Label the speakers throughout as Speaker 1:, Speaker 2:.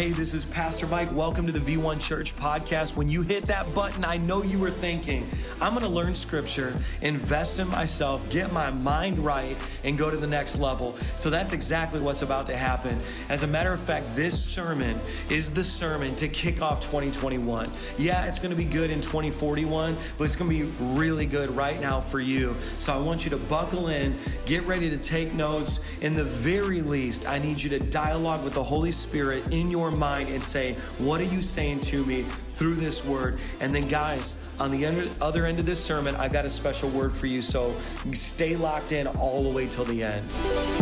Speaker 1: Hey, this is Pastor Mike. Welcome to the V1 Church podcast. When you hit that button, I know you were thinking, I'm going to learn scripture, invest in myself, get my mind right, and go to the next level. So that's exactly what's about to happen. As a matter of fact, this sermon is the sermon to kick off 2021. Yeah, it's going to be good in 2041, but it's going to be really good right now for you. So I want you to buckle in, get ready to take notes. In the very least, I need you to dialogue with the Holy Spirit in your mind and say, What are you saying to me through this word? And then, guys, on the other end of this sermon, I've got a special word for you. So stay locked in all the way till the end.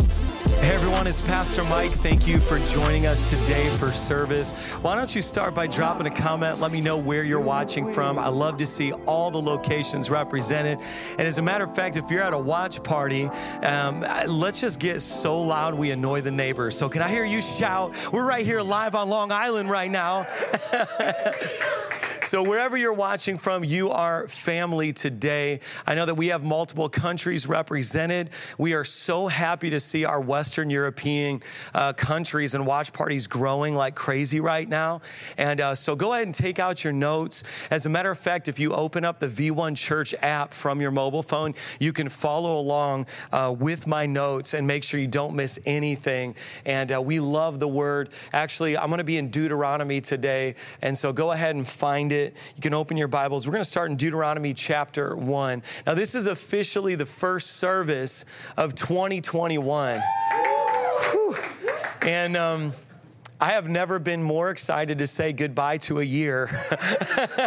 Speaker 1: Hey everyone, it's Pastor Mike. Thank you for joining us today for service. Why don't you start by dropping a comment? Let me know where you're watching from. I love to see all the locations represented. And as a matter of fact, if you're at a watch party, um, let's just get so loud we annoy the neighbors. So, can I hear you shout? We're right here live on Long Island right now. So, wherever you're watching from, you are family today. I know that we have multiple countries represented. We are so happy to see our Western European uh, countries and watch parties growing like crazy right now. And uh, so, go ahead and take out your notes. As a matter of fact, if you open up the V1 Church app from your mobile phone, you can follow along uh, with my notes and make sure you don't miss anything. And uh, we love the word. Actually, I'm going to be in Deuteronomy today. And so, go ahead and find it it, you can open your Bibles. We're going to start in Deuteronomy chapter 1. Now, this is officially the first service of 2021. Whew. And, um, I have never been more excited to say goodbye to a year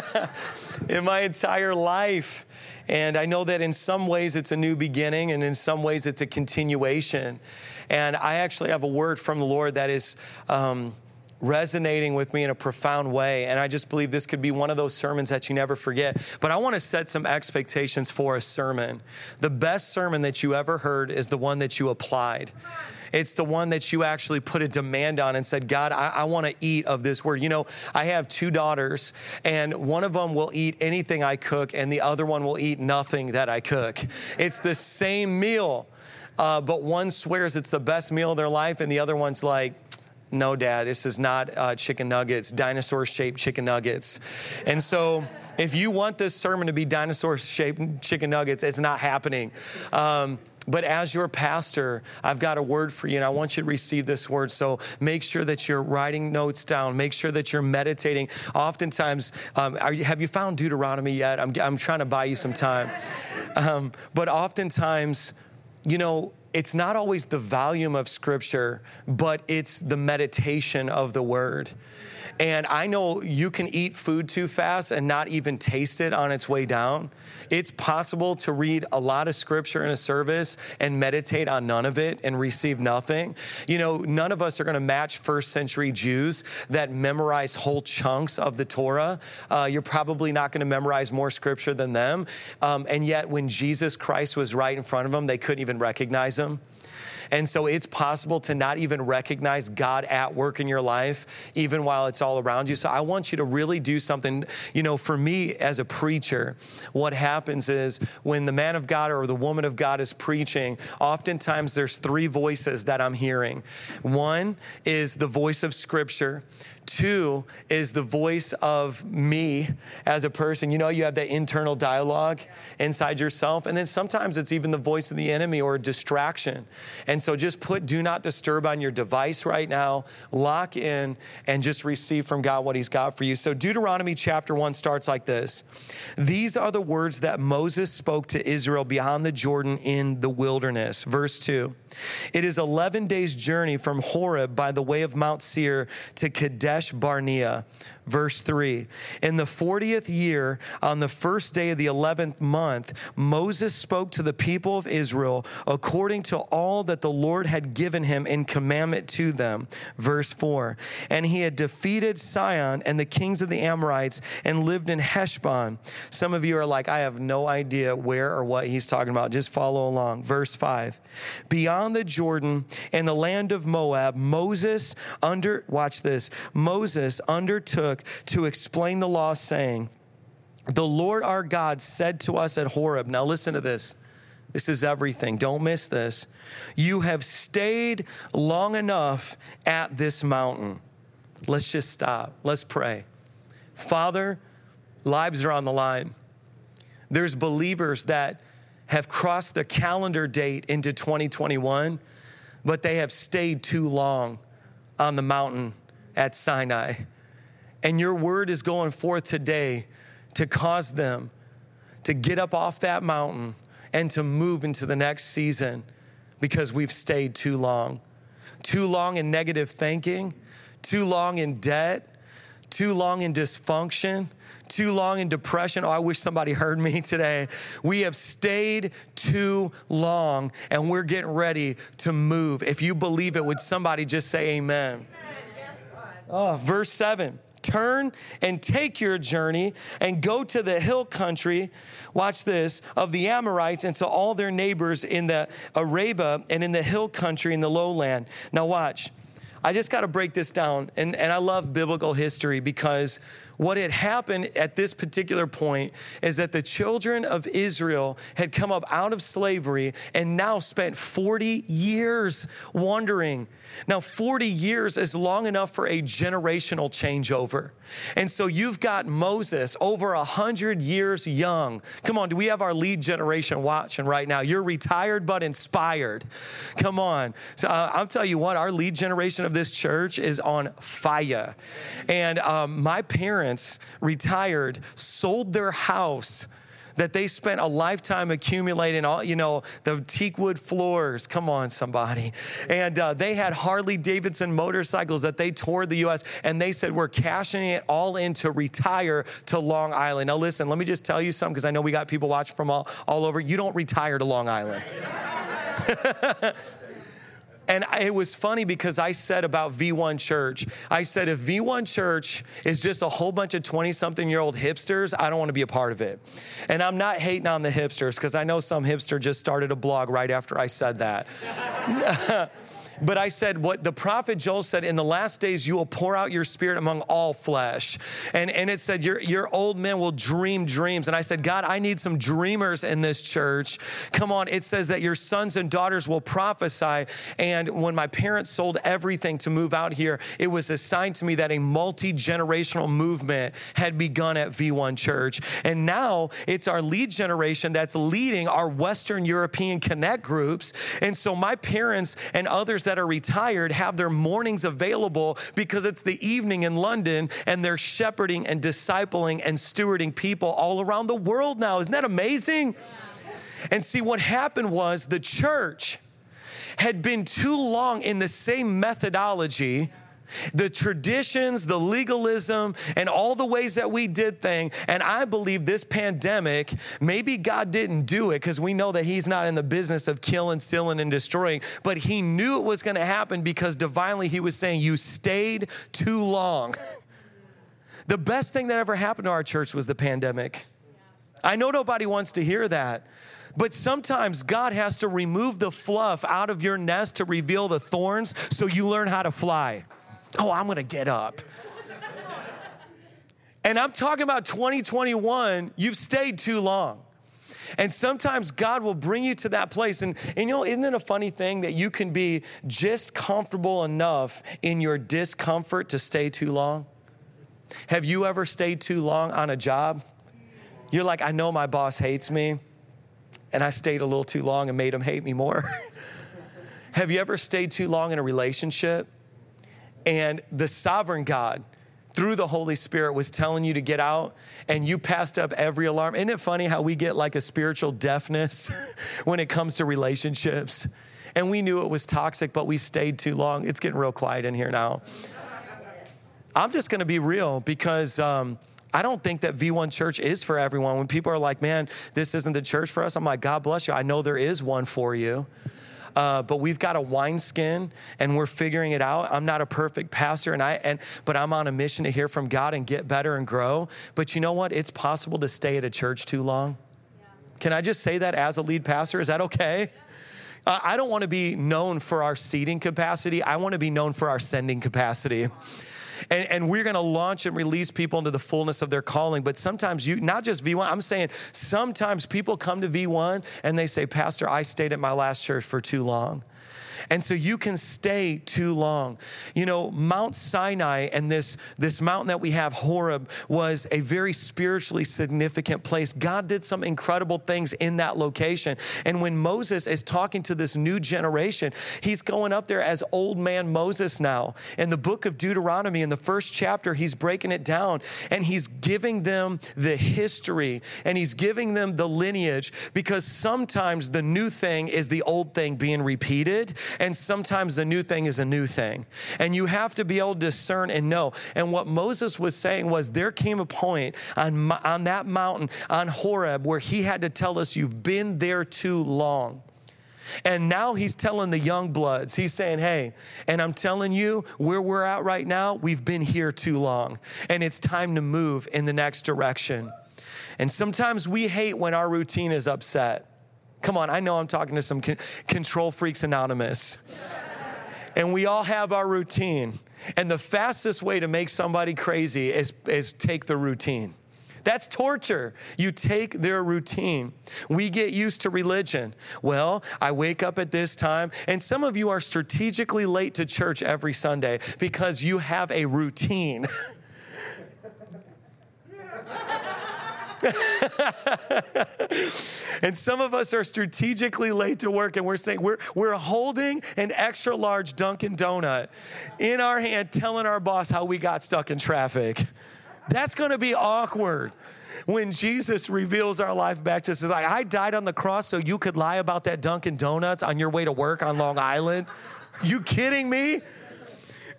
Speaker 1: in my entire life. And I know that in some ways it's a new beginning, and in some ways it's a continuation. And I actually have a word from the Lord that is um, resonating with me in a profound way. And I just believe this could be one of those sermons that you never forget. But I want to set some expectations for a sermon. The best sermon that you ever heard is the one that you applied. It's the one that you actually put a demand on and said, God, I, I want to eat of this word. You know, I have two daughters, and one of them will eat anything I cook, and the other one will eat nothing that I cook. It's the same meal. Uh, but one swears it's the best meal of their life, and the other one's like, no, Dad, this is not uh, chicken nuggets, dinosaur shaped chicken nuggets. And so, if you want this sermon to be dinosaur shaped chicken nuggets, it's not happening. Um, but as your pastor, I've got a word for you, and I want you to receive this word. So make sure that you're writing notes down. Make sure that you're meditating. Oftentimes, um, you, have you found Deuteronomy yet? I'm, I'm trying to buy you some time. Um, but oftentimes, you know, it's not always the volume of scripture, but it's the meditation of the word. And I know you can eat food too fast and not even taste it on its way down. It's possible to read a lot of scripture in a service and meditate on none of it and receive nothing. You know, none of us are going to match first century Jews that memorize whole chunks of the Torah. Uh, you're probably not going to memorize more scripture than them. Um, and yet, when Jesus Christ was right in front of them, they couldn't even recognize him them. And so it's possible to not even recognize God at work in your life, even while it's all around you. So I want you to really do something. You know, for me as a preacher, what happens is when the man of God or the woman of God is preaching, oftentimes there's three voices that I'm hearing. One is the voice of Scripture. Two is the voice of me as a person. You know, you have that internal dialogue inside yourself. And then sometimes it's even the voice of the enemy or a distraction. So just put do not disturb on your device right now, lock in, and just receive from God what He's got for you. So Deuteronomy chapter 1 starts like this These are the words that Moses spoke to Israel beyond the Jordan in the wilderness. Verse 2. It is 11 days' journey from Horeb by the way of Mount Seir to Kadesh Barnea. Verse 3 In the 40th year, on the first day of the 11th month, Moses spoke to the people of Israel according to all that the Lord had given him in commandment to them. Verse 4 And he had defeated Sihon and the kings of the Amorites and lived in Heshbon. Some of you are like, I have no idea where or what he's talking about. Just follow along. Verse 5 Beyond the Jordan and the land of Moab, Moses under, watch this, Moses undertook to explain the law, saying, The Lord our God said to us at Horeb, now listen to this. This is everything. Don't miss this. You have stayed long enough at this mountain. let's just stop. Let's pray. Father, lives are on the line. There's believers that have crossed the calendar date into 2021, but they have stayed too long on the mountain at Sinai. And your word is going forth today to cause them to get up off that mountain and to move into the next season because we've stayed too long. Too long in negative thinking, too long in debt, too long in dysfunction, too long in depression. Oh, I wish somebody heard me today. We have stayed too long and we're getting ready to move. If you believe it, would somebody just say amen? Oh, verse 7 turn and take your journey and go to the hill country, watch this, of the Amorites and to all their neighbors in the Arabah and in the hill country in the lowland. Now, watch. I just got to break this down. And, and I love biblical history because what had happened at this particular point is that the children of Israel had come up out of slavery and now spent 40 years wandering. Now, 40 years is long enough for a generational changeover. And so you've got Moses over 100 years young. Come on, do we have our lead generation watching right now? You're retired but inspired. Come on. So, uh, I'll tell you what, our lead generation of this church is on fire. And um, my parents, parents retired, sold their house that they spent a lifetime accumulating all, you know, the teak wood floors. Come on, somebody. And uh, they had Harley Davidson motorcycles that they toured the U.S. and they said, we're cashing it all in to retire to Long Island. Now, listen, let me just tell you something because I know we got people watching from all, all over. You don't retire to Long Island. And it was funny because I said about V1 Church, I said, if V1 Church is just a whole bunch of 20 something year old hipsters, I don't want to be a part of it. And I'm not hating on the hipsters because I know some hipster just started a blog right after I said that. But I said, what the prophet Joel said, in the last days, you will pour out your spirit among all flesh. And, and it said, your, your old men will dream dreams. And I said, God, I need some dreamers in this church. Come on. It says that your sons and daughters will prophesy. And when my parents sold everything to move out here, it was assigned to me that a multi generational movement had begun at V1 Church. And now it's our lead generation that's leading our Western European Connect groups. And so my parents and others that that are retired have their mornings available because it's the evening in London and they're shepherding and discipling and stewarding people all around the world now. Isn't that amazing? And see, what happened was the church had been too long in the same methodology the traditions, the legalism, and all the ways that we did things. And I believe this pandemic, maybe God didn't do it because we know that He's not in the business of killing, stealing, and destroying, but He knew it was going to happen because divinely He was saying, You stayed too long. the best thing that ever happened to our church was the pandemic. I know nobody wants to hear that. But sometimes God has to remove the fluff out of your nest to reveal the thorns so you learn how to fly. Oh, I'm gonna get up. and I'm talking about 2021, you've stayed too long. And sometimes God will bring you to that place. And, and you know, isn't it a funny thing that you can be just comfortable enough in your discomfort to stay too long? Have you ever stayed too long on a job? You're like, I know my boss hates me, and I stayed a little too long and made him hate me more. Have you ever stayed too long in a relationship? And the sovereign God through the Holy Spirit was telling you to get out and you passed up every alarm. Isn't it funny how we get like a spiritual deafness when it comes to relationships? And we knew it was toxic, but we stayed too long. It's getting real quiet in here now. I'm just gonna be real because um, I don't think that V1 Church is for everyone. When people are like, man, this isn't the church for us, I'm like, God bless you. I know there is one for you uh, but we've got a wineskin and we're figuring it out. I'm not a perfect pastor, and I and but I'm on a mission to hear from God and get better and grow. But you know what? It's possible to stay at a church too long. Yeah. Can I just say that as a lead pastor? Is that okay? Uh, I don't want to be known for our seating capacity. I want to be known for our sending capacity. And, and we're going to launch and release people into the fullness of their calling. But sometimes you, not just V1, I'm saying sometimes people come to V1 and they say, Pastor, I stayed at my last church for too long. And so you can stay too long. You know, Mount Sinai and this, this mountain that we have, Horeb, was a very spiritually significant place. God did some incredible things in that location. And when Moses is talking to this new generation, he's going up there as old man Moses now. In the book of Deuteronomy, in the first chapter, he's breaking it down and he's giving them the history and he's giving them the lineage because sometimes the new thing is the old thing being repeated and sometimes the new thing is a new thing. And you have to be able to discern and know. And what Moses was saying was there came a point on, on that mountain, on Horeb, where he had to tell us, You've been there too long. And now he's telling the young bloods, he's saying, Hey, and I'm telling you, where we're at right now, we've been here too long. And it's time to move in the next direction. And sometimes we hate when our routine is upset. Come on, I know I'm talking to some con- control freaks anonymous. and we all have our routine. And the fastest way to make somebody crazy is, is take the routine. That's torture. You take their routine. We get used to religion. Well, I wake up at this time, and some of you are strategically late to church every Sunday because you have a routine. and some of us are strategically late to work and we're saying we're, we're holding an extra large Dunkin' Donut in our hand, telling our boss how we got stuck in traffic. That's gonna be awkward when Jesus reveals our life back to us. Like, I died on the cross so you could lie about that Dunkin' Donuts on your way to work on Long Island. You kidding me?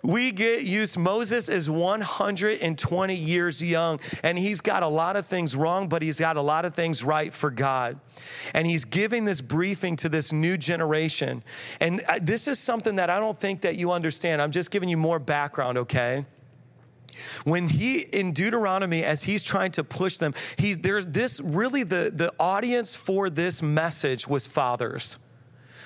Speaker 1: We get used. Moses is 120 years young, and he's got a lot of things wrong, but he's got a lot of things right for God. And he's giving this briefing to this new generation. And uh, this is something that I don't think that you understand. I'm just giving you more background, okay? when he in deuteronomy as he's trying to push them he there's this really the the audience for this message was fathers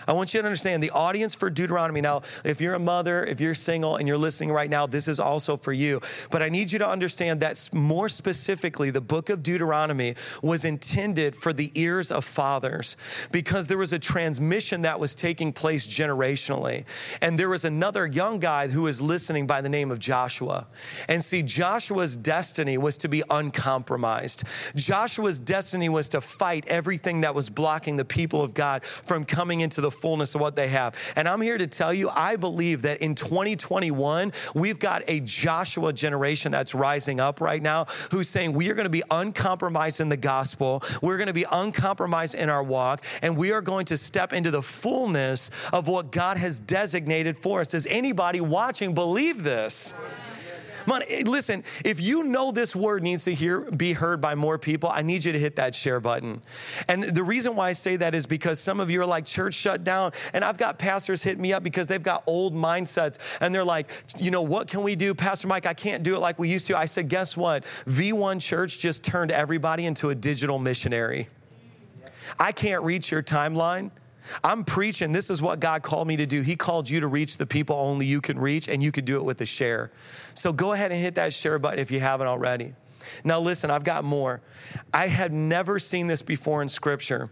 Speaker 1: I want you to understand the audience for Deuteronomy. Now, if you're a mother, if you're single and you're listening right now, this is also for you. But I need you to understand that more specifically, the book of Deuteronomy was intended for the ears of fathers because there was a transmission that was taking place generationally. And there was another young guy who was listening by the name of Joshua. And see, Joshua's destiny was to be uncompromised. Joshua's destiny was to fight everything that was blocking the people of God from coming into the fullness of what they have. And I'm here to tell you, I believe that in 2021, we've got a Joshua generation that's rising up right now who's saying we are going to be uncompromised in the gospel. We're going to be uncompromised in our walk, and we are going to step into the fullness of what God has designated for us. Does anybody watching believe this? Man, listen, if you know this word needs to hear, be heard by more people, I need you to hit that share button. And the reason why I say that is because some of you are like, church shut down. And I've got pastors hit me up because they've got old mindsets and they're like, you know, what can we do? Pastor Mike, I can't do it like we used to. I said, guess what? V1 Church just turned everybody into a digital missionary. I can't reach your timeline. I'm preaching. This is what God called me to do. He called you to reach the people only you can reach, and you can do it with a share. So go ahead and hit that share button if you haven't already. Now, listen, I've got more. I had never seen this before in Scripture,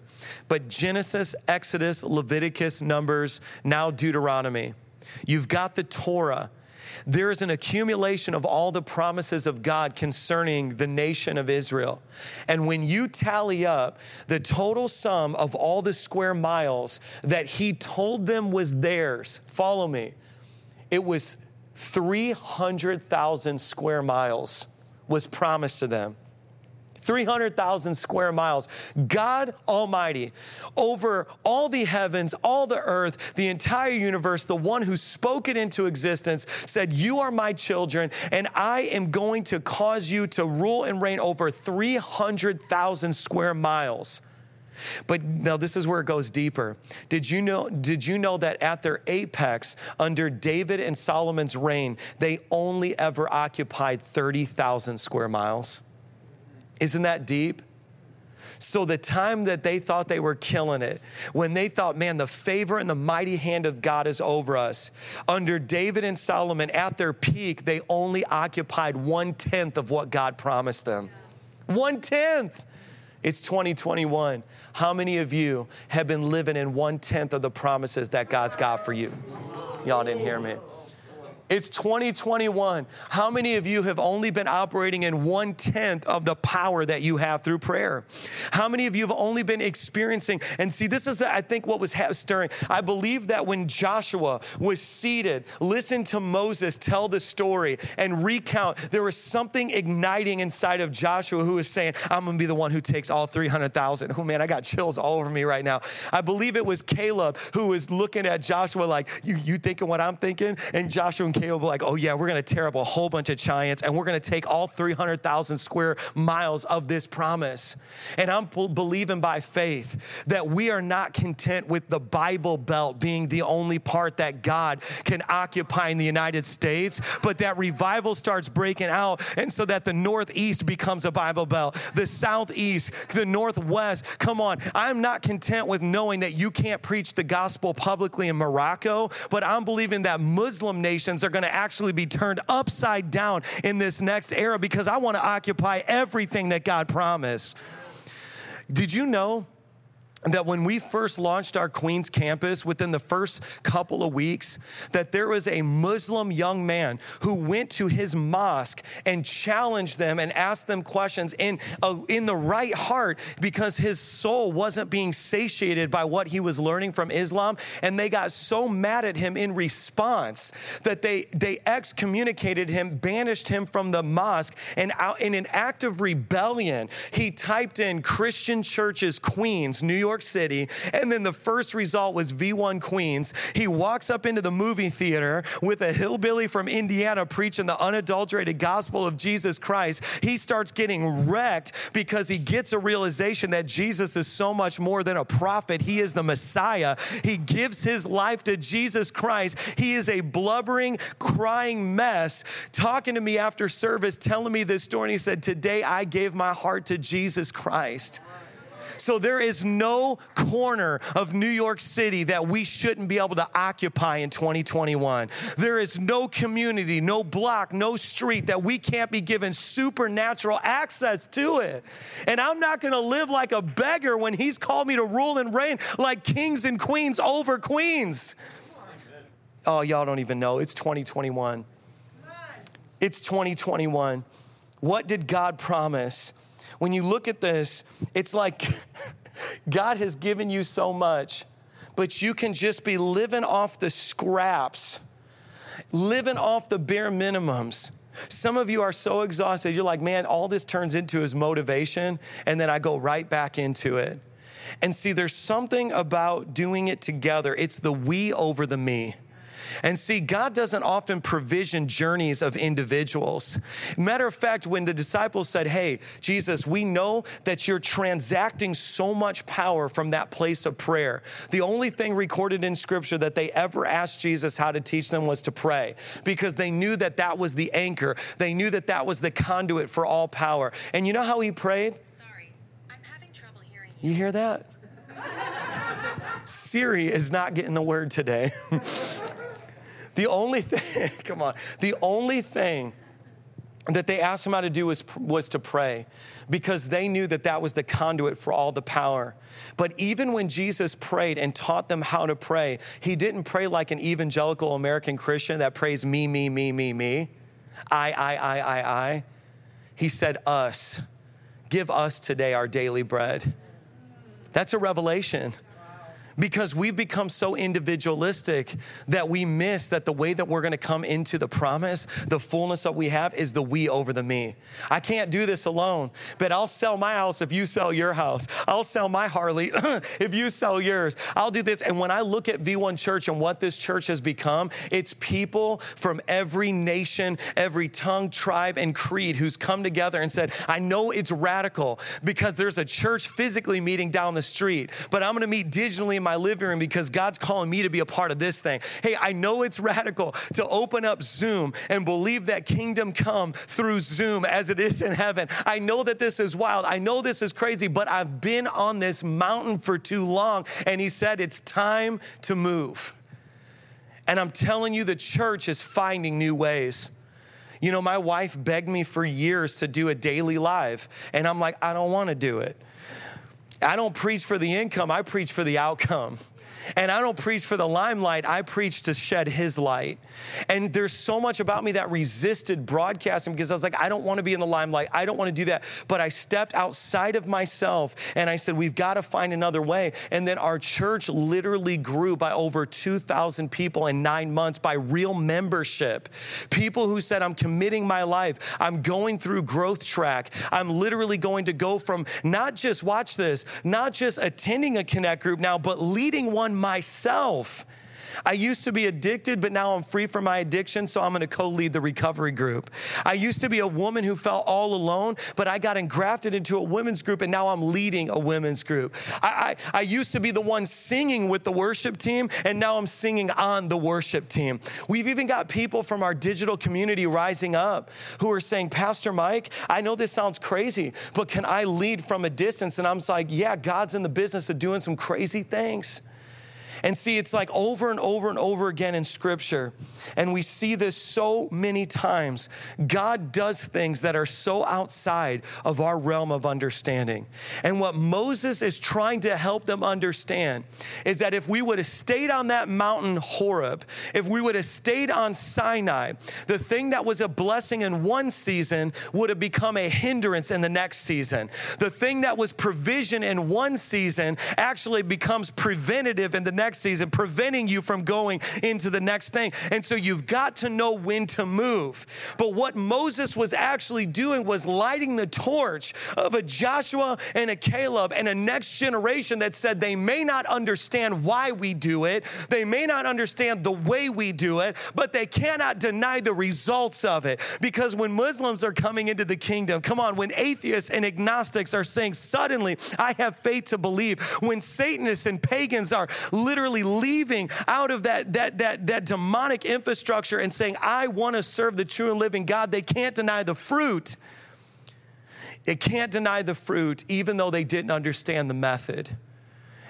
Speaker 1: but Genesis, Exodus, Leviticus, Numbers, now Deuteronomy. You've got the Torah there is an accumulation of all the promises of God concerning the nation of Israel. And when you tally up the total sum of all the square miles that he told them was theirs, follow me, it was 300,000 square miles was promised to them. 300,000 square miles. God Almighty, over all the heavens, all the earth, the entire universe, the one who spoke it into existence, said, You are my children, and I am going to cause you to rule and reign over 300,000 square miles. But now this is where it goes deeper. Did you know did you know that at their apex under David and Solomon's reign, they only ever occupied 30,000 square miles? Isn't that deep? So, the time that they thought they were killing it, when they thought, man, the favor and the mighty hand of God is over us, under David and Solomon at their peak, they only occupied one tenth of what God promised them. One tenth. It's 2021. How many of you have been living in one tenth of the promises that God's got for you? Y'all didn't hear me. It's 2021. How many of you have only been operating in one tenth of the power that you have through prayer? How many of you have only been experiencing? And see, this is, the, I think, what was stirring. I believe that when Joshua was seated, listen to Moses tell the story and recount, there was something igniting inside of Joshua who was saying, I'm going to be the one who takes all 300,000. Oh man, I got chills all over me right now. I believe it was Caleb who was looking at Joshua like, You, you thinking what I'm thinking? And Joshua Caleb like, oh yeah, we're to tear up a whole bunch of giants and we're to take all 300,000 square miles of this promise. And I'm believing by faith that we are not content with the Bible Belt being the only part that God can occupy in the United States, but that revival starts breaking out and so that the Northeast becomes a Bible Belt, the Southeast, the Northwest. Come on, I'm not content with knowing that you can't preach the gospel publicly in Morocco, but I'm believing that Muslim nations are going to actually be turned upside down in this next era because I want to occupy everything that God promised. Did you know that when we first launched our Queens campus, within the first couple of weeks, that there was a Muslim young man who went to his mosque and challenged them and asked them questions in, in the right heart because his soul wasn't being satiated by what he was learning from Islam. And they got so mad at him in response that they, they excommunicated him, banished him from the mosque, and out in an act of rebellion, he typed in Christian churches, Queens, New York York City, and then the first result was V1 Queens. He walks up into the movie theater with a hillbilly from Indiana preaching the unadulterated gospel of Jesus Christ. He starts getting wrecked because he gets a realization that Jesus is so much more than a prophet. He is the Messiah. He gives his life to Jesus Christ. He is a blubbering, crying mess, talking to me after service, telling me this story. And he said, Today I gave my heart to Jesus Christ. So there is no corner of New York City that we shouldn't be able to occupy in 2021. There is no community, no block, no street that we can't be given supernatural access to it. And I'm not going to live like a beggar when he's called me to rule and reign like kings and queens over queens. Oh, y'all don't even know. It's 2021. It's 2021. What did God promise? When you look at this, it's like God has given you so much, but you can just be living off the scraps, living off the bare minimums. Some of you are so exhausted, you're like, man, all this turns into is motivation, and then I go right back into it. And see, there's something about doing it together. It's the we over the me. And see, God doesn't often provision journeys of individuals. Matter of fact, when the disciples said, Hey, Jesus, we know that you're transacting so much power from that place of prayer. The only thing recorded in scripture that they ever asked Jesus how to teach them was to pray because they knew that that was the anchor. They knew that that was the conduit for all power. And you know how he prayed?
Speaker 2: Sorry, I'm having trouble hearing you.
Speaker 1: You hear that? Siri is not getting the word today. The only thing, come on, the only thing that they asked him how to do was, was to pray because they knew that that was the conduit for all the power. But even when Jesus prayed and taught them how to pray, he didn't pray like an evangelical American Christian that prays me, me, me, me, me. I, I, I, I, I. He said, us. Give us today our daily bread. That's a revelation because we've become so individualistic that we miss that the way that we're going to come into the promise, the fullness that we have, is the we over the me. I can't do this alone, but I'll sell my house if you sell your house. I'll sell my Harley if you sell yours. I'll do this. And when I look at V1 Church and what this church has become, it's people from every nation, every tongue, tribe, and creed who's come together and said, I know it's radical because there's a church physically meeting down the street, but I'm going to meet digitally my living room because God's calling me to be a part of this thing. Hey, I know it's radical to open up Zoom and believe that kingdom come through Zoom as it is in heaven. I know that this is wild. I know this is crazy, but I've been on this mountain for too long. And he said, it's time to move. And I'm telling you, the church is finding new ways. You know, my wife begged me for years to do a daily live, and I'm like, I don't want to do it I don't preach for the income, I preach for the outcome. And I don't preach for the limelight, I preach to shed his light. And there's so much about me that resisted broadcasting because I was like, I don't want to be in the limelight. I don't want to do that. But I stepped outside of myself and I said, we've got to find another way. And then our church literally grew by over 2,000 people in nine months by real membership. People who said, I'm committing my life, I'm going through growth track. I'm literally going to go from not just, watch this, not just attending a connect group now, but leading one myself. I used to be addicted, but now I'm free from my addiction, so I'm gonna co lead the recovery group. I used to be a woman who felt all alone, but I got engrafted into a women's group, and now I'm leading a women's group. I, I, I used to be the one singing with the worship team, and now I'm singing on the worship team. We've even got people from our digital community rising up who are saying, Pastor Mike, I know this sounds crazy, but can I lead from a distance? And I'm like, yeah, God's in the business of doing some crazy things. And see, it's like over and over and over again in Scripture. And we see this so many times. God does things that are so outside of our realm of understanding. And what Moses is trying to help them understand is that if we would have stayed on that mountain Horeb, if we would have stayed on Sinai, the thing that was a blessing in one season would have become a hindrance in the next season. The thing that was provision in one season actually becomes preventative in the next next season, preventing you from going into the next thing. And so you've got to know when to move. But what Moses was actually doing was lighting the torch of a Joshua and a Caleb and a next generation that said they may not understand why we do it, they may not understand the way we do it, but they cannot deny the results of it. Because when Muslims are coming into the kingdom, come on, when atheists and agnostics are saying, suddenly I have faith to believe, when Satanists and pagans are literally literally leaving out of that, that, that, that demonic infrastructure and saying, I want to serve the true and living God, they can't deny the fruit. It can't deny the fruit, even though they didn't understand the method.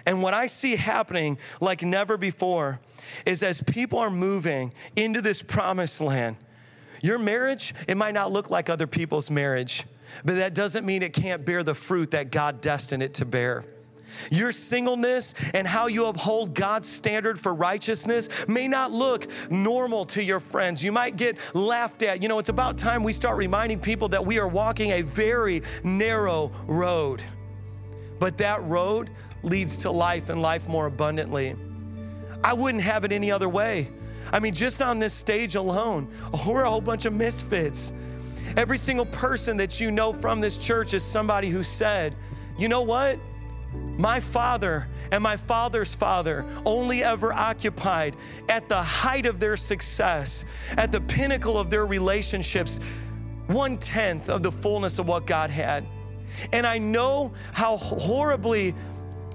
Speaker 1: And what I see happening like never before is as people are moving into this promised land, your marriage, it might not look like other people's marriage, but that doesn't mean it can't bear the fruit that God destined it to bear. Your singleness and how you uphold God's standard for righteousness may not look normal to your friends. You might get laughed at. You know, it's about time we start reminding people that we are walking a very narrow road. But that road leads to life and life more abundantly. I wouldn't have it any other way. I mean, just on this stage alone, we're a whole bunch of misfits. Every single person that you know from this church is somebody who said, you know what? My father and my father's father only ever occupied at the height of their success, at the pinnacle of their relationships, one tenth of the fullness of what God had. And I know how horribly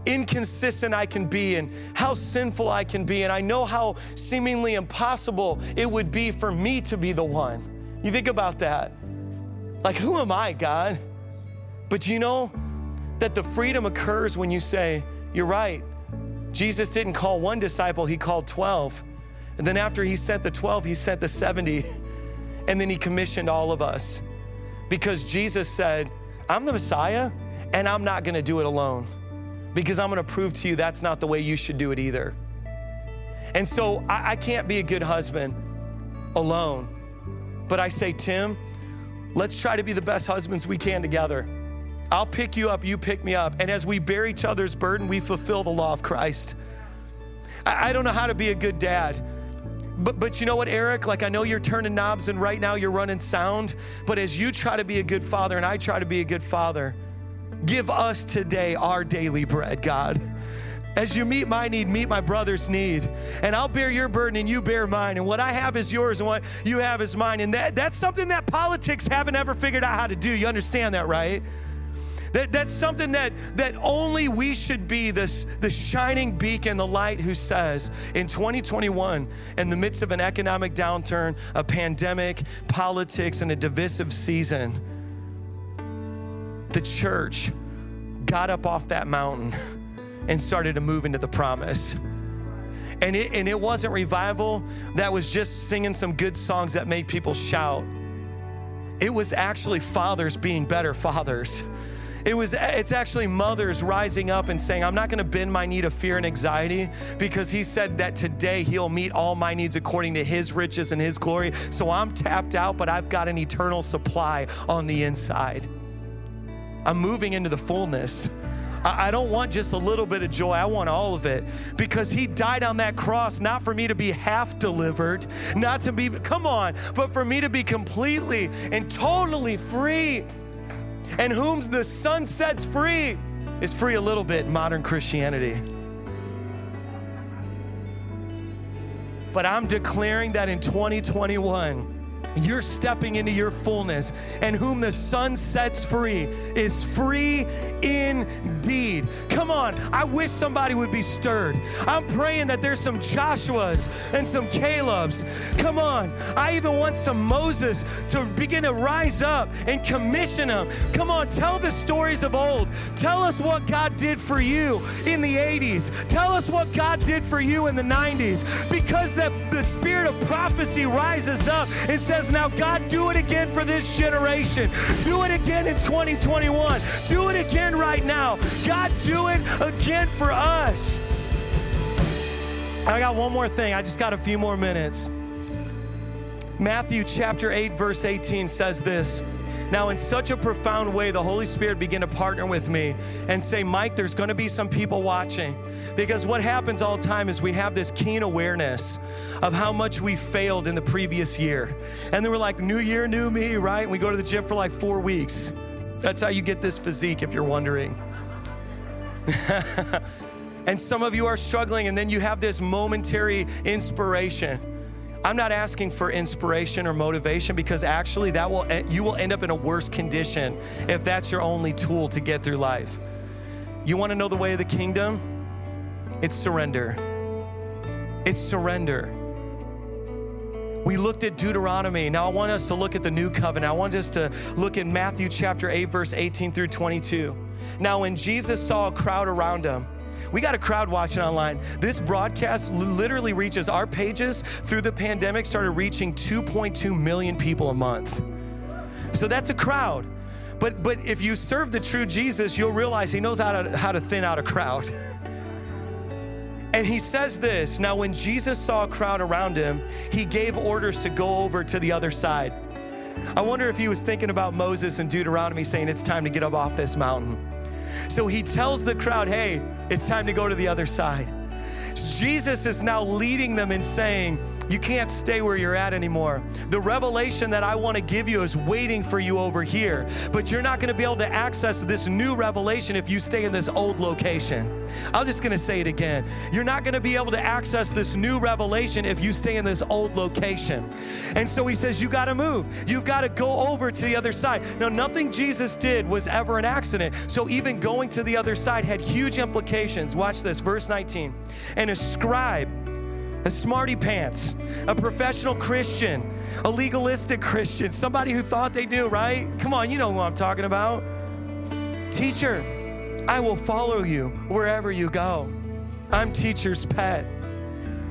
Speaker 1: inconsistent I can be and how sinful I can be. And I know how seemingly impossible it would be for me to be the one. You think about that. Like, who am I, God? But you know, that the freedom occurs when you say, You're right. Jesus didn't call one disciple, he called 12. And then after he sent the 12, he sent the 70. And then he commissioned all of us. Because Jesus said, I'm the Messiah, and I'm not gonna do it alone. Because I'm gonna prove to you that's not the way you should do it either. And so I, I can't be a good husband alone. But I say, Tim, let's try to be the best husbands we can together. I'll pick you up, you pick me up. And as we bear each other's burden, we fulfill the law of Christ. I, I don't know how to be a good dad. But, but you know what, Eric? Like, I know you're turning knobs and right now you're running sound. But as you try to be a good father and I try to be a good father, give us today our daily bread, God. As you meet my need, meet my brother's need. And I'll bear your burden and you bear mine. And what I have is yours and what you have is mine. And that, that's something that politics haven't ever figured out how to do. You understand that, right? That, that's something that, that only we should be this, the shining beacon, the light who says in 2021, in the midst of an economic downturn, a pandemic, politics, and a divisive season, the church got up off that mountain and started to move into the promise. And it, and it wasn't revival that was just singing some good songs that made people shout. It was actually fathers being better fathers It was it's actually mothers rising up and saying, I'm not going to bend my knee to fear and anxiety because he said that today he'll meet all my needs according to his riches and his glory. So I'm tapped out, but I've got an eternal supply on the inside. I'm moving into the fullness. I don't want just a little bit of joy. I want all of it because he died on that cross, not for me to be half delivered, not to be, come on, but for me to be completely and totally free. And whom the Son sets free is free a little bit modern Christianity. But I'm declaring that in 2021, you're stepping into your fullness, and whom the Son sets free is free indeed. Come on, I wish somebody would be stirred. I'm praying that there's some Joshuas and some Calebs. Come on, I even want some Moses to begin to rise up and commission them. Come on, tell the stories of old. Tell us what God did for you in the 80s. Tell us what God did for you in the 90s. Because the, the spirit of prophecy rises up and says, says, Now, God, do it again for this generation. Do it again in 2021. Do it again right now. God, do it again for us. I got one more thing. I just got a few more minutes. Matthew chapter 8, verse 18 says this. Now, in such a profound way, the Holy Spirit began to partner with me and say, Mike, there's going to be some people watching. Because what happens all the time is we have this keen awareness of how much we failed in the previous year. And then we're like, new year, new me, right? And we go to the gym for like four weeks. That's how you get this physique, if you're wondering. and some of you are struggling, and then you have this momentary inspiration. I'm not asking for inspiration or motivation because actually that will eh, you will end up in a worse condition if that's your only tool to get through life. You want to know the way of the kingdom? It's surrender. It's surrender. We looked at Deuteronomy. Now I want us to look at the new covenant. I want us to look in Matthew chapter 8 verse 18 through 22. Now when Jesus saw a crowd around him, we got a crowd watching online. This broadcast literally reaches our pages through the pandemic, started reaching 2.2 million people a month. So that's a crowd. But, but if you serve the true Jesus, you'll realize he knows how to, how to thin out a crowd. And he says this Now, when Jesus saw a crowd around him, he gave orders to go over to the other side. I wonder if he was thinking about Moses and Deuteronomy saying, It's time to get up off this mountain. So he tells the crowd, Hey, it's time to go to the other side. Jesus is now leading them and saying, You can't stay where you're at anymore. The revelation that I want to give you is waiting for you over here, but you're not going to be able to access this new revelation if you stay in this old location. I'm just going to say it again. You're not going to be able to access this new revelation if you stay in this old location. And so he says, You got to move. You've got to go over to the other side. Now, nothing Jesus did was ever an accident. So even going to the other side had huge implications. Watch this, verse 19 and a scribe, a smarty pants, a professional Christian, a legalistic Christian, somebody who thought they knew, right? Come on, you know who I'm talking about. Teacher, I will follow you wherever you go. I'm teacher's pet.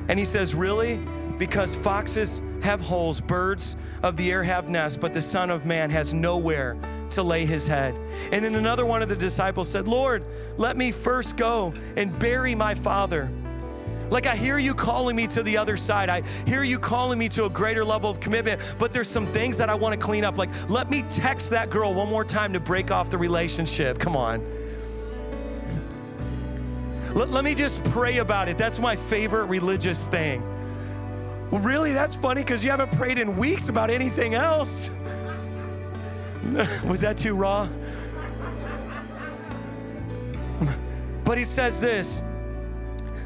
Speaker 1: And he says, Really? Because foxes have holes, birds of the air have nests, but the Son of Man has nowhere to lay his head. And then another one of the disciples said, Lord, let me first go and bury my father. Like, I hear you calling me to the other side. I hear you calling me to a greater level of commitment, but there's some things that I want to clean up. Like, let me text that girl one more time to break off the relationship. Come on. Let, let me just pray about it. That's my favorite religious thing. Well, really? That's funny because you haven't prayed in weeks about anything else. Was that too raw? But he says this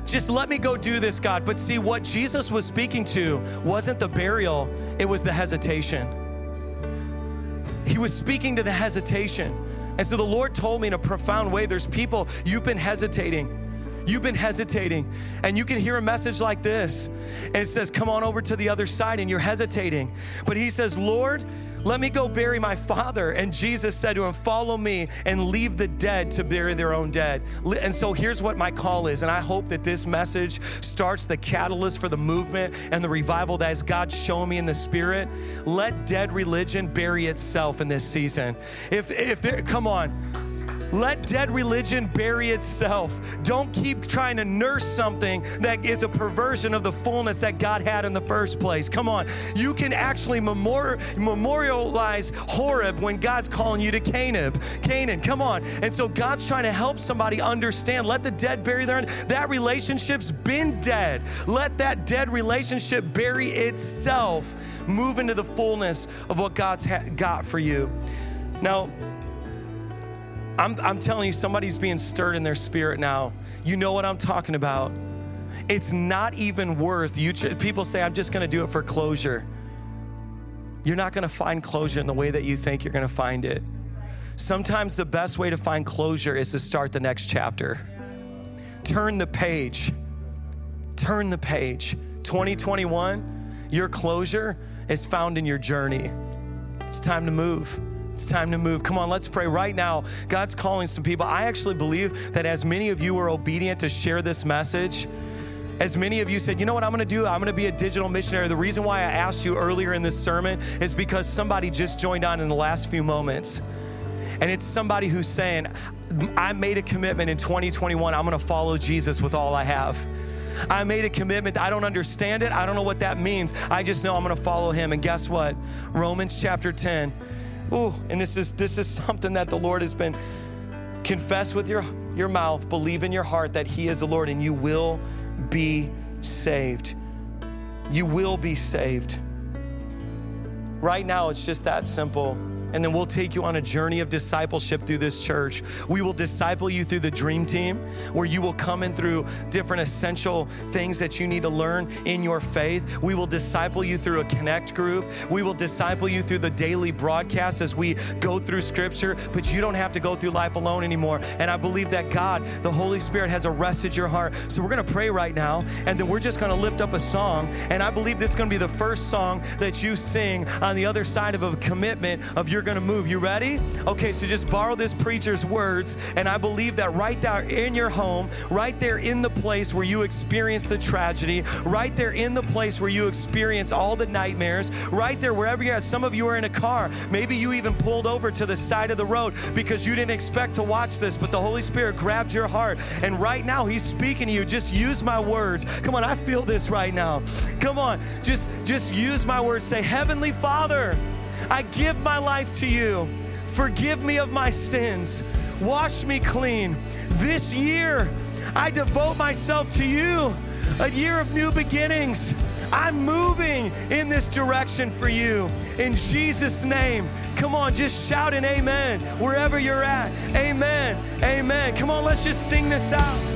Speaker 1: just let me go do this, God. But see, what Jesus was speaking to wasn't the burial, it was the hesitation. He was speaking to the hesitation. And so the Lord told me in a profound way there's people, you've been hesitating. You've been hesitating, and you can hear a message like this, and it says, Come on over to the other side, and you're hesitating. But He says, Lord, let me go bury my father. And Jesus said to him, Follow me and leave the dead to bury their own dead. And so here's what my call is. And I hope that this message starts the catalyst for the movement and the revival that has God shown me in the spirit. Let dead religion bury itself in this season. If, if there, come on. Let dead religion bury itself. Don't keep trying to nurse something that is a perversion of the fullness that God had in the first place. Come on. You can actually memori- memorialize Horeb when God's calling you to Canaan. Canaan. Come on. And so God's trying to help somebody understand. Let the dead bury their that relationship's been dead. Let that dead relationship bury itself. Move into the fullness of what God's ha- got for you. Now, I'm, I'm telling you, somebody's being stirred in their spirit now. You know what I'm talking about. It's not even worth you. People say, I'm just going to do it for closure. You're not going to find closure in the way that you think you're going to find it. Sometimes the best way to find closure is to start the next chapter. Turn the page. Turn the page. 2021, your closure is found in your journey. It's time to move. It's time to move. Come on, let's pray right now. God's calling some people. I actually believe that as many of you are obedient to share this message, as many of you said, you know what I'm gonna do? I'm gonna be a digital missionary. The reason why I asked you earlier in this sermon is because somebody just joined on in the last few moments. And it's somebody who's saying, I made a commitment in 2021, I'm gonna follow Jesus with all I have. I made a commitment. I don't understand it. I don't know what that means. I just know I'm going to follow him. And guess what? Romans chapter 10 Ooh, and this is this is something that the Lord has been confess with your your mouth, believe in your heart that he is the Lord and you will be saved. You will be saved. Right now it's just that simple and then we'll take you on a journey of discipleship through this church. We will disciple you through the dream team, where you will come in through different essential things that you need to learn in your faith. We will disciple you through a connect group. We will disciple you through the daily broadcast as we go through scripture, but you don't have to go through life alone anymore. And I believe that God, the Holy Spirit, has arrested your heart. So we're to pray right now, and then we're just to lift up a song. And I believe this is to be the first song that you sing on the other side of a commitment of your going to move. You ready? Okay, so just borrow this preacher's words, and I believe that right there in your home, right there in the place where you experience the tragedy, right there in the place where you experience all the nightmares, right there wherever you're at. Some of you are in a car. Maybe you even pulled over to the side of the road because you didn't expect to watch this, but the Holy Spirit grabbed your heart. And right now, He's speaking to you. Just use my words. Come on, I feel this right now. Come on, just, just use my words. Say, Heavenly Father, I give my life to you. Forgive me of my sins. Wash me clean. This year, I devote myself to you. A year of new beginnings. I'm moving in this direction for you. In Jesus' name. Come on, just shout an amen wherever you're at. Amen. Amen. Come on, let's just sing this out.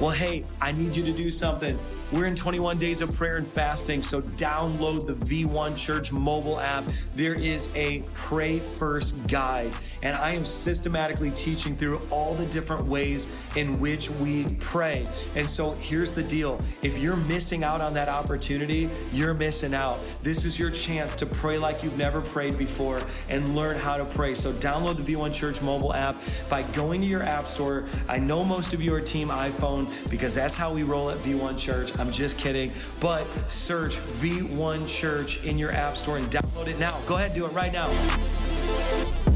Speaker 1: Well, hey, I need you to do something. We're in 21 days of prayer and fasting, so download the V1 Church mobile app. There is a pray first guide, and I am systematically teaching through all the different ways in which we pray. And so here's the deal if you're missing out on that opportunity, you're missing out. This is your chance to pray like you've never prayed before and learn how to pray. So download the V1 Church mobile app by going to your app store. I know most of you are Team iPhone because that's how we roll at V1 Church. I'm just kidding. But search V1 Church in your app store and download it now. Go ahead, and do it right now.